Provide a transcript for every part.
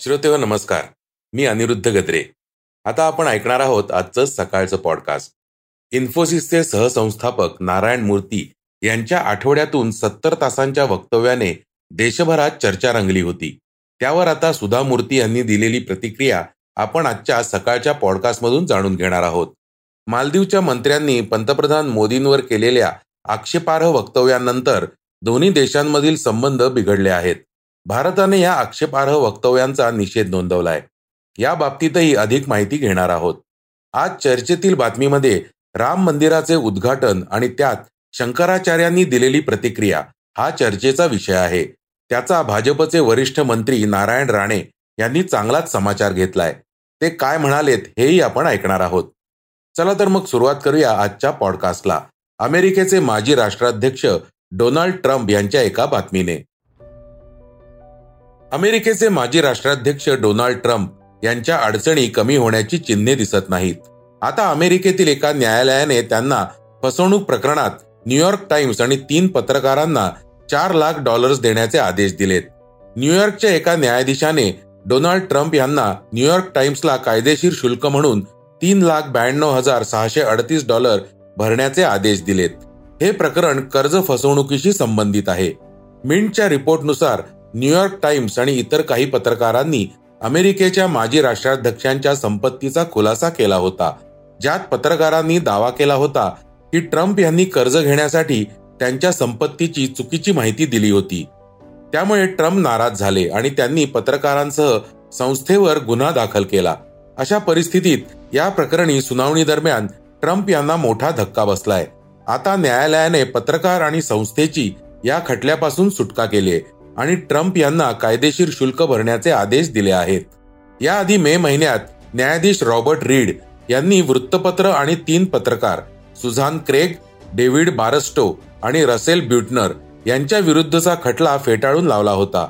श्रोतेव नमस्कार. मी अनिरुद्ध गद्रे. आता आपण ऐकणार आहोत आजचं सकाळचं पॉडकास्ट इन्फोसिसचे सहसंस्थापक नारायण मूर्ती यांच्या आठवड्यातून सत्तर तासांच्या वक्तव्याने देशभरात चर्चा रंगली होती. त्यावर आता सुधा मूर्ती यांनी दिलेली प्रतिक्रिया आपण आजच्या सकाळच्या पॉडकास्टमधून जाणून घेणार आहोत. मालदीवच्या मंत्र्यांनी पंतप्रधान मोदींवर केलेल्या आक्षेपार्ह वक्तव्यानंतर दोन्ही देशांमधील संबंध बिघडले आहेत. भारताने या आक्षेपार्ह वक्तव्यांचा निषेध नोंदवलाय. या बाबतीतही अधिक माहिती घेणार आहोत. आज चर्चेतील बातमीमध्ये राम मंदिराचे उद्घाटन आणि त्यात शंकराचार्यांनी दिलेली प्रतिक्रिया हा चर्चेचा विषय आहे. त्याचा भाजपचे वरिष्ठ मंत्री नारायण राणे यांनी चांगलाच समाचार घेतलाय. ते काय म्हणालेत हेही आपण ऐकणार आहोत. चला तर मग सुरुवात करूया आजच्या पॉडकास्टला. अमेरिकेचे माजी राष्ट्राध्यक्ष डोनाल्ड ट्रम्प यांच्या एका बातमीने. अमेरिकेचे माजी राष्ट्राध्यक्ष डोनाल्ड ट्रम्प यांच्या अडचणी कमी होण्याची चिन्हे दिसत नाहीत. आता अमेरिकेतील एका न्यायालयाने त्यांना फसवणूक प्रकरणात न्यूयॉर्क टाइम्स आणि तीन पत्रकारांना चार लाख डॉलर्स देण्याचे आदेश दिलेत. न्यूयॉर्कच्या एका न्यायाधीशाने डोनाल्ड ट्रम्प यांना न्यूयॉर्क टाइम्सला कायदेशीर शुल्क म्हणून तीन लाख ब्याण्णव हजार सहाशे अडतीस डॉलर भरण्याचे आदेश दिलेत. हे प्रकरण कर्ज फसवणुकीशी संबंधित आहे. मिंटच्या रिपोर्टनुसार न्यूयॉर्क टाइम्स आणि इतर काही पत्रकारांनी अमेरिकेच्या माजी राष्ट्राध्यक्षांच्या संपत्तीचा खुलासा केला होता ज्यात पत्रकारांनी दावा केला होता की ट्रम्प यांनी कर्ज घेण्यासाठी त्यांच्या संपत्तीची चुकीची माहिती दिली होती. त्यामुळे ट्रम्प नाराज झाले आणि त्यांनी पत्रकारांसह संस्थेवर गुन्हा दाखल केला. अशा परिस्थितीत या प्रकरणी सुनावणी दरम्यान ट्रम्प यांना मोठा धक्का बसलाय. आता न्यायालयाने पत्रकार आणि संस्थेची या खटल्यापासून सुटका केली आहे. आणि ट्रम्प यांना कायदेशीर शुल्क भरण्याचे आदेश दिले आहेत. याआधी मे महिन्यात न्यायाधीश रॉबर्ट रीड यांनी वृत्तपत्र आणि तीन पत्रकार सुझान क्रेग डेव्हिड बारस्टो आणि रसेल ब्युटनर यांच्या विरुद्धचा खटला फेटाळून लावला होता.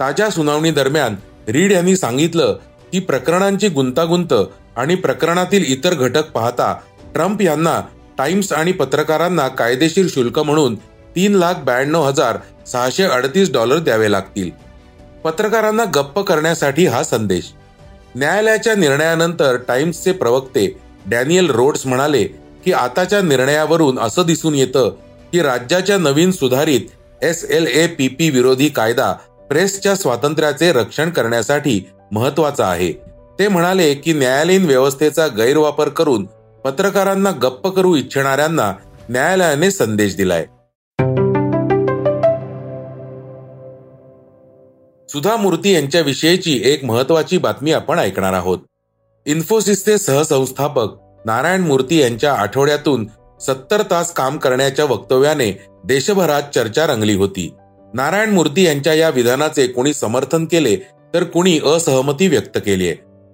ताज्या सुनावणी दरम्यान रीड यांनी सांगितलं की प्रकरणांची गुंतागुंत आणि प्रकरणातील इतर घटक पाहता ट्रम्प यांना टाइम्स आणि पत्रकारांना कायदेशीर शुल्क म्हणून तीन लाख ब्याण्णव हजार सहाशे अडतीस डॉलर द्यावे लागतील. पत्रकारांना गप्प करण्यासाठी हा संदेश. न्यायालयाच्या निर्णयानंतर टाइम्सचे प्रवक्ते डॅनियल रोड्स म्हणाले की आताच्या निर्णयावरून असं दिसून येतं की राज्याच्या नवीन सुधारित S L A P P विरोधी कायदा प्रेसच्या स्वातंत्र्याचे रक्षण करण्यासाठी महत्त्वाचा आहे. ते म्हणाले की न्यायालयीन व्यवस्थेचा गैरवापर करून पत्रकारांना गप्प करू इच्छिणाऱ्यांना न्यायालयाने संदेश दिलाय. सुधा मूर्ती यांच्याविषयीची एक महत्वाची बातमी आपण ऐकणार आहोत. इन्फोसिसचे सहसंस्थापक नारायण मूर्ती यांच्या आठवड्यातून सत्तर तास काम करण्याच्या वक्तव्याने देशभरात चर्चा रंगली होती. नारायण मूर्ती यांच्या या विधानाचे कुणी समर्थन केले तर कुणी असहमती व्यक्त केली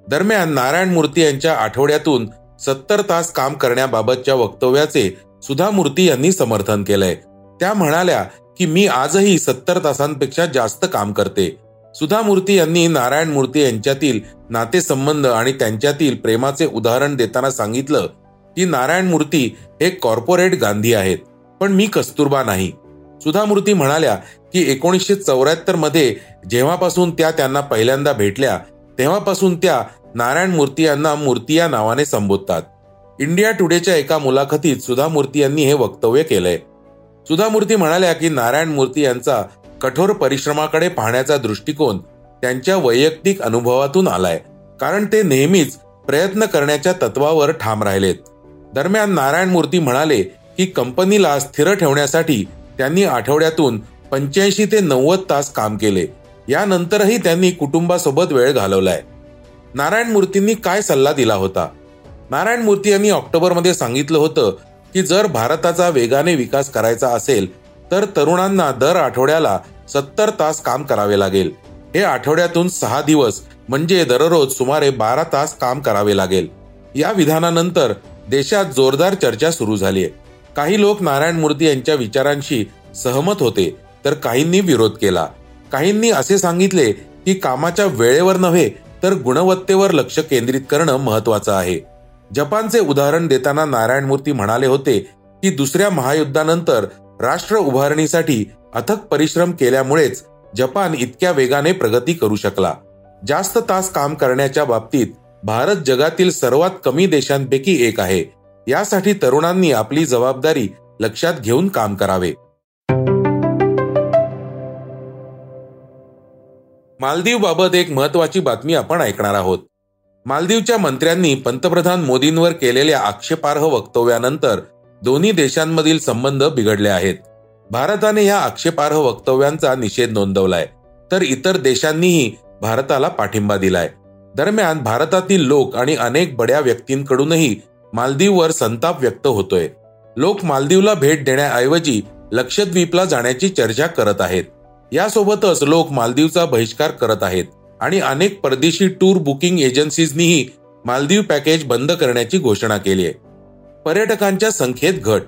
दरम्यान नारायण मूर्ती यांच्या आठवड्यातून सत्तर तास काम करण्याबाबतच्या वक्तव्याचे सुधा मूर्ती यांनी समर्थन केलंय. त्या म्हणाल्या की मी आजही सत्तर तासांपेक्षा जास्त काम करते. सुधा मूर्ती यांनी नारायण मूर्ती यांच्यातील नातेसंबंध आणि त्यांच्यातील प्रेमाचे उदाहरण देताना सांगितलं की नारायण मूर्ती हे कॉर्पोरेट गांधी आहेत पण मी कस्तुरबा नाही. सुधा मूर्ती म्हणाल्या की एकोणीसशे चौऱ्याहत्तरमध्ये जेव्हापासून त्या त्यांना पहिल्यांदा भेटल्या तेव्हापासून त्या नारायण मूर्ती यांना मूर्ती या नावाने संबोधतात. इंडिया टुडेच्या एका मुलाखतीत सुधा मूर्ती यांनी हे वक्तव्य केलंय. सुधा मूर्ती म्हणाल्या की नारायण मूर्ती यांचा कठोर परिश्रमाकडे पाहण्याचा दृष्टिकोन त्यांच्या वैयक्तिक अनुभवातून आलाय. कारण ते नेहमीच प्रयत्न करण्याच्या तत्वावर ठाम राहिलेत. दरम्यान नारायण मूर्ती म्हणाले की कंपनीला स्थिर ठेवण्यासाठी त्यांनी आठवड्यातून पंच्याऐंशी ते नव्वद तास काम केले. यानंतरही त्यांनी कुटुंबासोबत वेळ घालवलाय. नारायण मूर्तींनी काय सल्ला दिला होता? नारायण मूर्ती यांनी ऑक्टोबरमध्ये सांगितलं होतं की जर भारताचा वेगाने विकास करायचा असेल तर तरुणांना दर आठवड्याला सत्तर तास काम करावे लागेल. हे आठवड्यातून सहा दिवस म्हणजे दररोज सुमारे बारा तास काम करावे लागेल. या विधानानंतर देशात जोरदार चर्चा सुरू झालीय काही लोक नारायण मूर्ती यांच्या विचारांशी सहमत होते तर काहींनी विरोध केला. काहींनी असे सांगितले की कामाच्या वेळेवर नव्हे तर गुणवत्तेवर लक्ष केंद्रित करणं महत्वाचं आहे. जपानचे उदाहरण देताना नारायण मूर्ती म्हणाले होते की दुसऱ्या महायुद्धानंतर राष्ट्र उभारणीसाठी अथक परिश्रम केल्यामुळेच जपान इतक्या वेगाने प्रगती करू शकला. जास्त तास काम करण्याच्या बाबतीत भारत जगातील सर्वात कमी देशांपैकी एक आहे. यासाठी तरुणांनी आपली जबाबदारी लक्षात घेऊन काम करावे. मालदीव बाबत एक महत्वाची बातमी आपण ऐकणार आहोत. मालदीवच्या मंत्र्यांनी पंतप्रधान मोदींवर केलेल्या आक्षेपार्ह वक्तव्यानंतर दोन्ही देशांमधील संबंध बिघडले आहेत. भारताने या आक्षेपार्ह वक्तव्यांचा निषेध नोंदवलाय. तर इतर देशांनीही भारताला पाठिंबा दिलाय. दरम्यान भारतातील लोक आणि अनेक बड्या व्यक्तींकडूनही मालदीववर संताप व्यक्त होतोय. लोक मालदीवला भेट देण्याऐवजी लक्षद्वीपला जाण्याची चर्चा करत आहेत. यासोबतच लोक मालदीवचा बहिष्कार करत आहेत आणि अनेक परदेशी टूर बुकिंग एजन्सीजनीही मालदीव पॅकेज बंद करण्याची घोषणा केली आहे. पर्यटकांच्या संख्येत घट.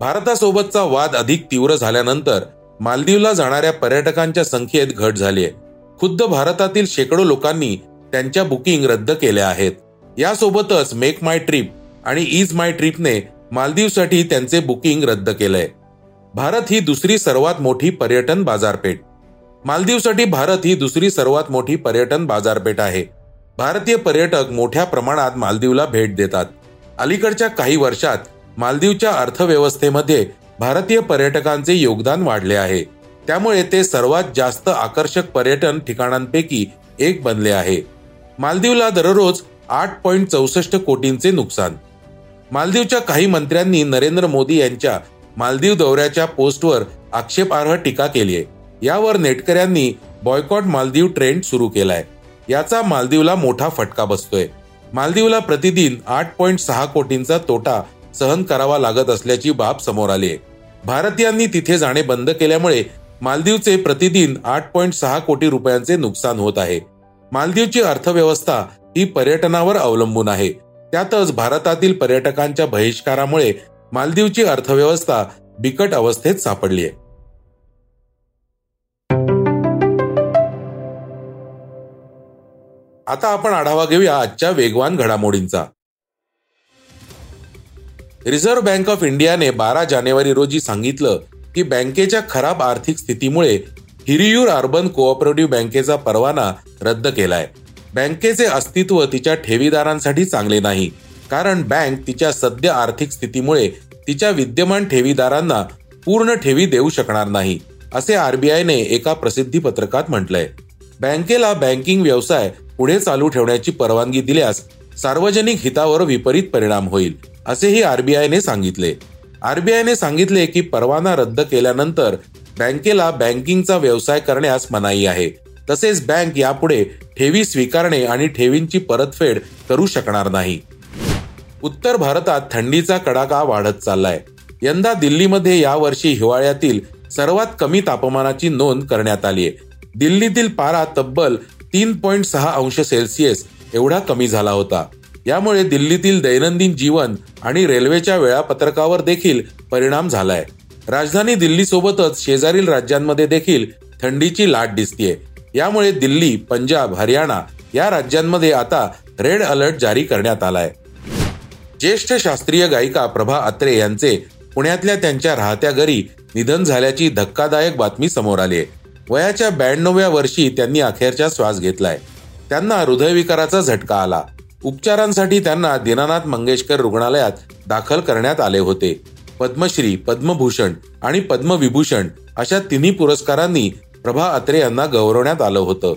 भारतासोबतचा वाद अधिक तीव्र झाल्यानंतर मालदीवला जाणाऱ्या पर्यटकांच्या संख्येत घट झाली आहे खुद्द भारतातील शेकडो लोकांनी त्यांच्या बुकिंग रद्द केल्या आहेत. यासोबतच मेक माय ट्रिप आणि इज माय ट्रिपने मालदीवसाठी त्यांचे बुकिंग रद्द केलंय. भारत ही दुसरी सर्वात मोठी पर्यटन बाजारपेठ. मालदीवसाठी भारत ही दुसरी सर्वात मोठी पर्यटन बाजारपेठ आहे. भारतीय पर्यटक मोठ्या प्रमाणात मालदीवला भेट देतात. अलीकडच्या काही वर्षात मालदीवच्या अर्थव्यवस्थेमध्ये भारतीय पर्यटकांचे योगदान वाढले आहे. त्यामुळे ते सर्वात जास्त आकर्षक पर्यटन ठिकाणांपैकी एक बनले आहे. मालदीवला दररोज आठ पॉईंट चौसष्ट कोटींचे नुकसान. मालदीवच्या काही मंत्र्यांनी नरेंद्र मोदी यांच्या मालदीव दौऱ्याच्या पोस्टवर आक्षेपार्ह टीका केली आहे. यावर नेटकऱ्यांनी बॉयकॉट मालदीव ट्रेंड सुरू केलाय. याचा मालदीवला मोठा फटका बसतोय. मालदीवला प्रतिदिन आठ पॉईंट सहा कोटींचा तोटा सहन करावा लागत असल्याची बाब समोर आली आहे. भारतीयांनी तिथे जाणे बंद केल्यामुळे मालदीवचे प्रतिदिन आठ पॉईंट सहा कोटी रुपयांचे नुकसान होत आहे. मालदीवची अर्थव्यवस्था ही पर्यटनावर अवलंबून आहे. त्यातच भारतातील पर्यटकांच्या बहिष्कारामुळे मालदीवची अर्थव्यवस्था बिकट अवस्थेत सापडली आहे. आता आपण आढावा घेऊया आजच्या वेगवान घडामोडींचा. रिझर्व्ह बँक ऑफ इंडियाने बारा जानेवारी रोजी सांगितलं की बँकेच्या खराब आर्थिक स्थितीमुळे हिरियूर अर्बन कोऑपरेटिव्ह बँकेचा परवाना रद्द केलाय. बँकेचे अस्तित्व तिच्या ठेवीदारांसाठी चांगले नाही कारण बँक तिच्या सद्य आर्थिक स्थितीमुळे तिच्या विद्यमान ठेवीदारांना पूर्ण ठेवी देऊ शकणार नाही असे आरबीआयने एका प्रसिद्धी पत्रकात म्हटलंय. बँकेला बँकिंग व्यवसाय पुढे चालू ठेवण्याची परवानगी दिल्यास सार्वजनिक हितावर विपरीत परिणाम होईल असेही आरबीआयने सांगितले. आरबीआयने सांगितले की परवाना रद्द केल्यानंतर बँकेला बँकिंगचा व्यवसाय करण्यास मनाई आहे. तसेच बँक यापुढे ठेवी स्वीकारणे आणि ठेवींची परतफेड करू शकणार नाही. उत्तर भारतात थंडीचा कडाका वाढत चाललाय. यंदा दिल्लीमध्ये यावर्षी हिवाळ्यातील सर्वात कमी तापमानाची नोंद करण्यात आली आहे दिल्लीतील पारा तब्बल तीन पॉईंट सहा अंश सेल्सिअस एवढा कमी झाला होता. यामुळे दिल्लीतील दैनंदिन जीवन आणि रेल्वेच्या वेळापत्रकावर देखील परिणाम झालाय. राजधानी दिल्लीसोबतच शेजारील राज्यांमध्ये देखील थंडीची लाट दिसतीये. यामुळे दिल्ली पंजाब हरियाणा या राज्यांमध्ये आता रेड अलर्ट जारी करण्यात आलाय. ज्येष्ठ शास्त्रीय गायिका प्रभा अत्रे यांचे पुण्यातल्या त्यांच्या राहत्या घरी निधन झाल्याची धक्कादायक बातमी समोर आली आहे वयाच्या ब्याण्णव्या वर्षी त्यांनी अखेरचा श्वास घेतलाय. त्यांना हृदयविकाराचा झटका आला. उपचारांसाठी त्यांना दीनानाथ मंगेशकर रुग्णालयात दाखल करण्यात आले होते. पद्मश्री पद्मभूषण आणि पद्मविभूषण अशा तिन्ही पुरस्कारांनी प्रभा अत्रे यांना गौरवण्यात आलं होतं.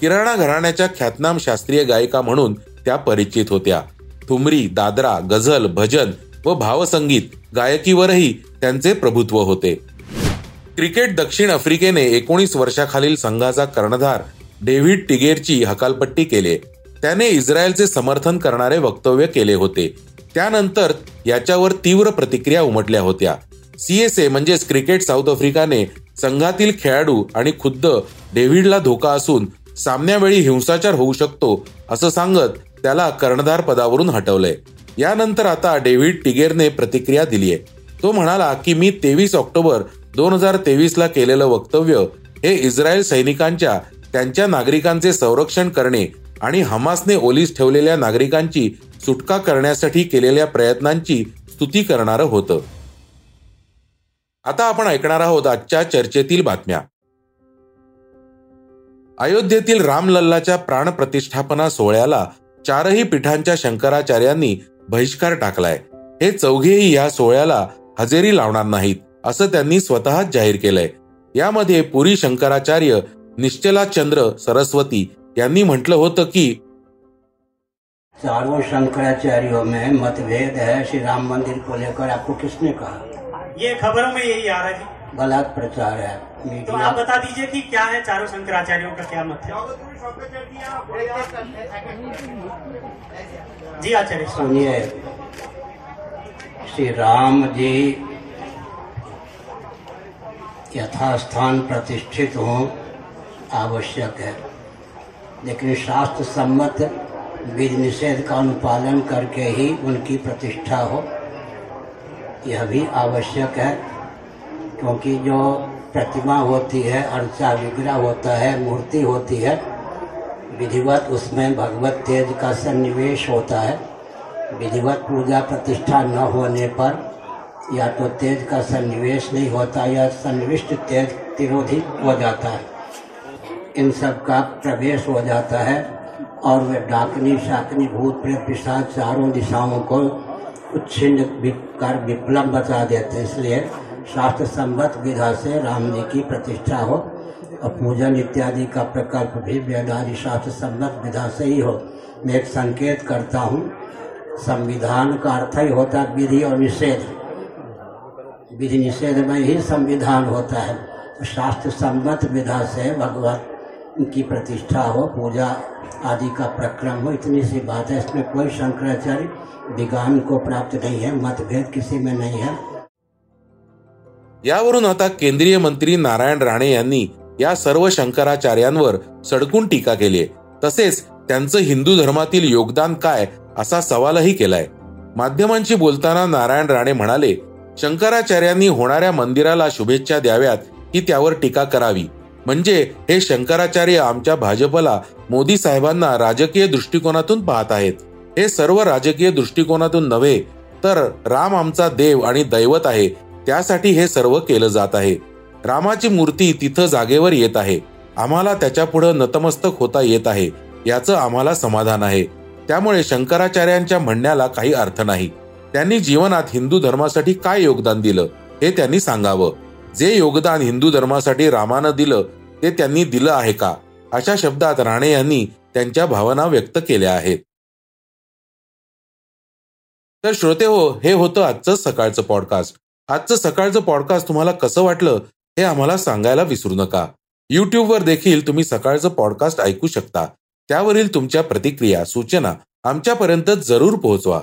किराणा घराण्याच्या ख्यातनाम शास्त्रीय गायिका म्हणून त्या परिचित होत्या. ठुमरी दादरा गझल भजन व भावसंगीत गायकीवरही त्यांचे प्रभुत्व होते. क्रिकेट दक्षिण आफ्रिकेने एकोणीस वर्षाखालील संघाचा कर्णधार डेव्हिड टिगेरची हकालपट्टी केली. त्याने इस्रायलचे समर्थन करणारे वक्तव्य केले होते. त्यानंतर याच्यावर तीव्र प्रतिक्रिया उमटल्या होत्या. सीएसए म्हणजेच क्रिकेट साऊथ आफ्रिकाने संघातील खेळाडू आणि खुद्द डेव्हिडला धोका असून सामन्यावेळी हिंसाचार होऊ शकतो असं सांगत त्याला कर्णधार पदावरून हटवलंय. यानंतर आता डेव्हिड टिगेरने प्रतिक्रिया दिली आहे तो म्हणाला की मी तेवीस ऑक्टोबर दोन हजार तेवीसला केलेलं वक्तव्य हे इस्रायल सैनिकांच्या त्यांच्या नागरिकांचे संरक्षण करणे आणि हमासने ओलीस ठेवलेल्या नागरिकांची सुटका करण्यासाठी केलेल्या प्रयत्नांची स्तुती करणारं होतं. आता आपण ऐकणार आहोत आजच्या चर्चेतील बातम्या. अयोध्येतील रामलल्लाच्या प्राणप्रतिष्ठापना सोहळ्याला चारही पीठांच्या शंकराचार्यांनी बहिष्कार टाकलाय. हे चौघेही या सोहळ्याला हजेरी लावणार नाहीत. असं त्यांनी स्वतःच जाहीर केलंय. यामध्ये पुरी शंकराचार्य निश्चला चंद्र सरस्वती यांनी म्हटलं होतं की चारों शंकराचार्यों में मतभेद है श्री राम मंदिर को लेकर आपको किसने कहा? ये खबरों में यही आ रहा है जी। गलत प्रचार है तो आप बता दीजिए कि क्या है चारों शंकराचार्यों का क्या मत है? जी आचार्य। सुनिए श्री राम जी यथास्थान प्रतिष्ठित हों आवश्यक है। लेकिन शास्त्र सम्मत विधि निषेध का अनुपालन करके ही उनकी प्रतिष्ठा हो, यह भी आवश्यक है। क्योंकि जो प्रतिमा होती है, अर्चा विग्रह होता है, मूर्ति होती है, विधिवत उसमें भगवत तेज का सन्निवेश होता है। विधिवत पूजा प्रतिष्ठा न होने पर या तो तेज का सन्निवेश नहीं होता या सन्निविष्ट तेज तिरोधी हो जाता है। इन सब का प्रवेश हो जाता है और वे डाकनी, शाकनी भूत प्रेत पिशाच चारों दिशाओं को उच्छिन्न कर विप्लव बचा देते इसलिए शास्त्र संबद्ध विधा से राम जी की प्रतिष्ठा हो और पूजन इत्यादि का प्रकल्प भी वेदादि शास्त्र संबद्ध विधा से ही हो। मैं एक संकेत करता हूँ, संविधान का अर्थ ही होता विधि और निषेध। विधि निषेध में ही संविधान होता है। तो शास्त्र सम्मत विधा से भगवत की प्रतिष्ठा हो पूजा आदि का प्रक्रम हो इतनी सी बात है। इसमें कोई शंकराचार्य विज्ञान को प्राप्त नहीं है मतभेद किसी में नहीं है। यावरून आता केंद्रीय मंत्री नारायण राणे यांनी या सर्व शंकराचार्यांवर सडकून टीका केली तसेच त्यांचं हिंदू धर्मातील योगदान काय असा सवालही केलाय. माध्यमांशी बोलताना नारायण राणे म्हणाले शंकराचार्यांनी होणाऱ्या मंदिराला शुभेच्छा द्याव्यात की त्यावर टीका करावी. म्हणजे हे शंकराचार्य आमच्या भाजपला मोदी साहेबांना राजकीय दृष्टिकोनातून पाहत आहेत. हे सर्व राजकीय दृष्टिकोनातून नव्हे तर राम आमचा देव आणि दैवत आहे त्यासाठी हे सर्व केलं जात आहे. रामाची मूर्ती तिथं जागेवर येत आहे. आम्हाला त्याच्या पुढे नतमस्तक होता येत आहे याचं आम्हाला समाधान आहे. त्यामुळे शंकराचार्यांच्या म्हणण्याला काही अर्थ नाही. त्यांनी जीवनात हिंदू धर्मासाठी काय योगदान दिलं हे त्यांनी सांगावं. जे योगदान हिंदू धर्मासाठी रामानं दिलं ते त्यांनी दिलं आहे का? अशा शब्दात राणे यांनी त्यांच्या भावना व्यक्त केल्या आहेत. तर श्रोते हो हे होतं आजचं सकाळचं पॉडकास्ट आजचं सकाळचं पॉडकास्ट तुम्हाला कसं वाटलं हे आम्हाला सांगायला विसरू नका. युट्यूबवर देखील तुम्ही सकाळचं पॉडकास्ट ऐकू शकता. त्यावरील तुमच्या प्रतिक्रिया सूचना आमच्यापर्यंत जरूर पोहोचवा.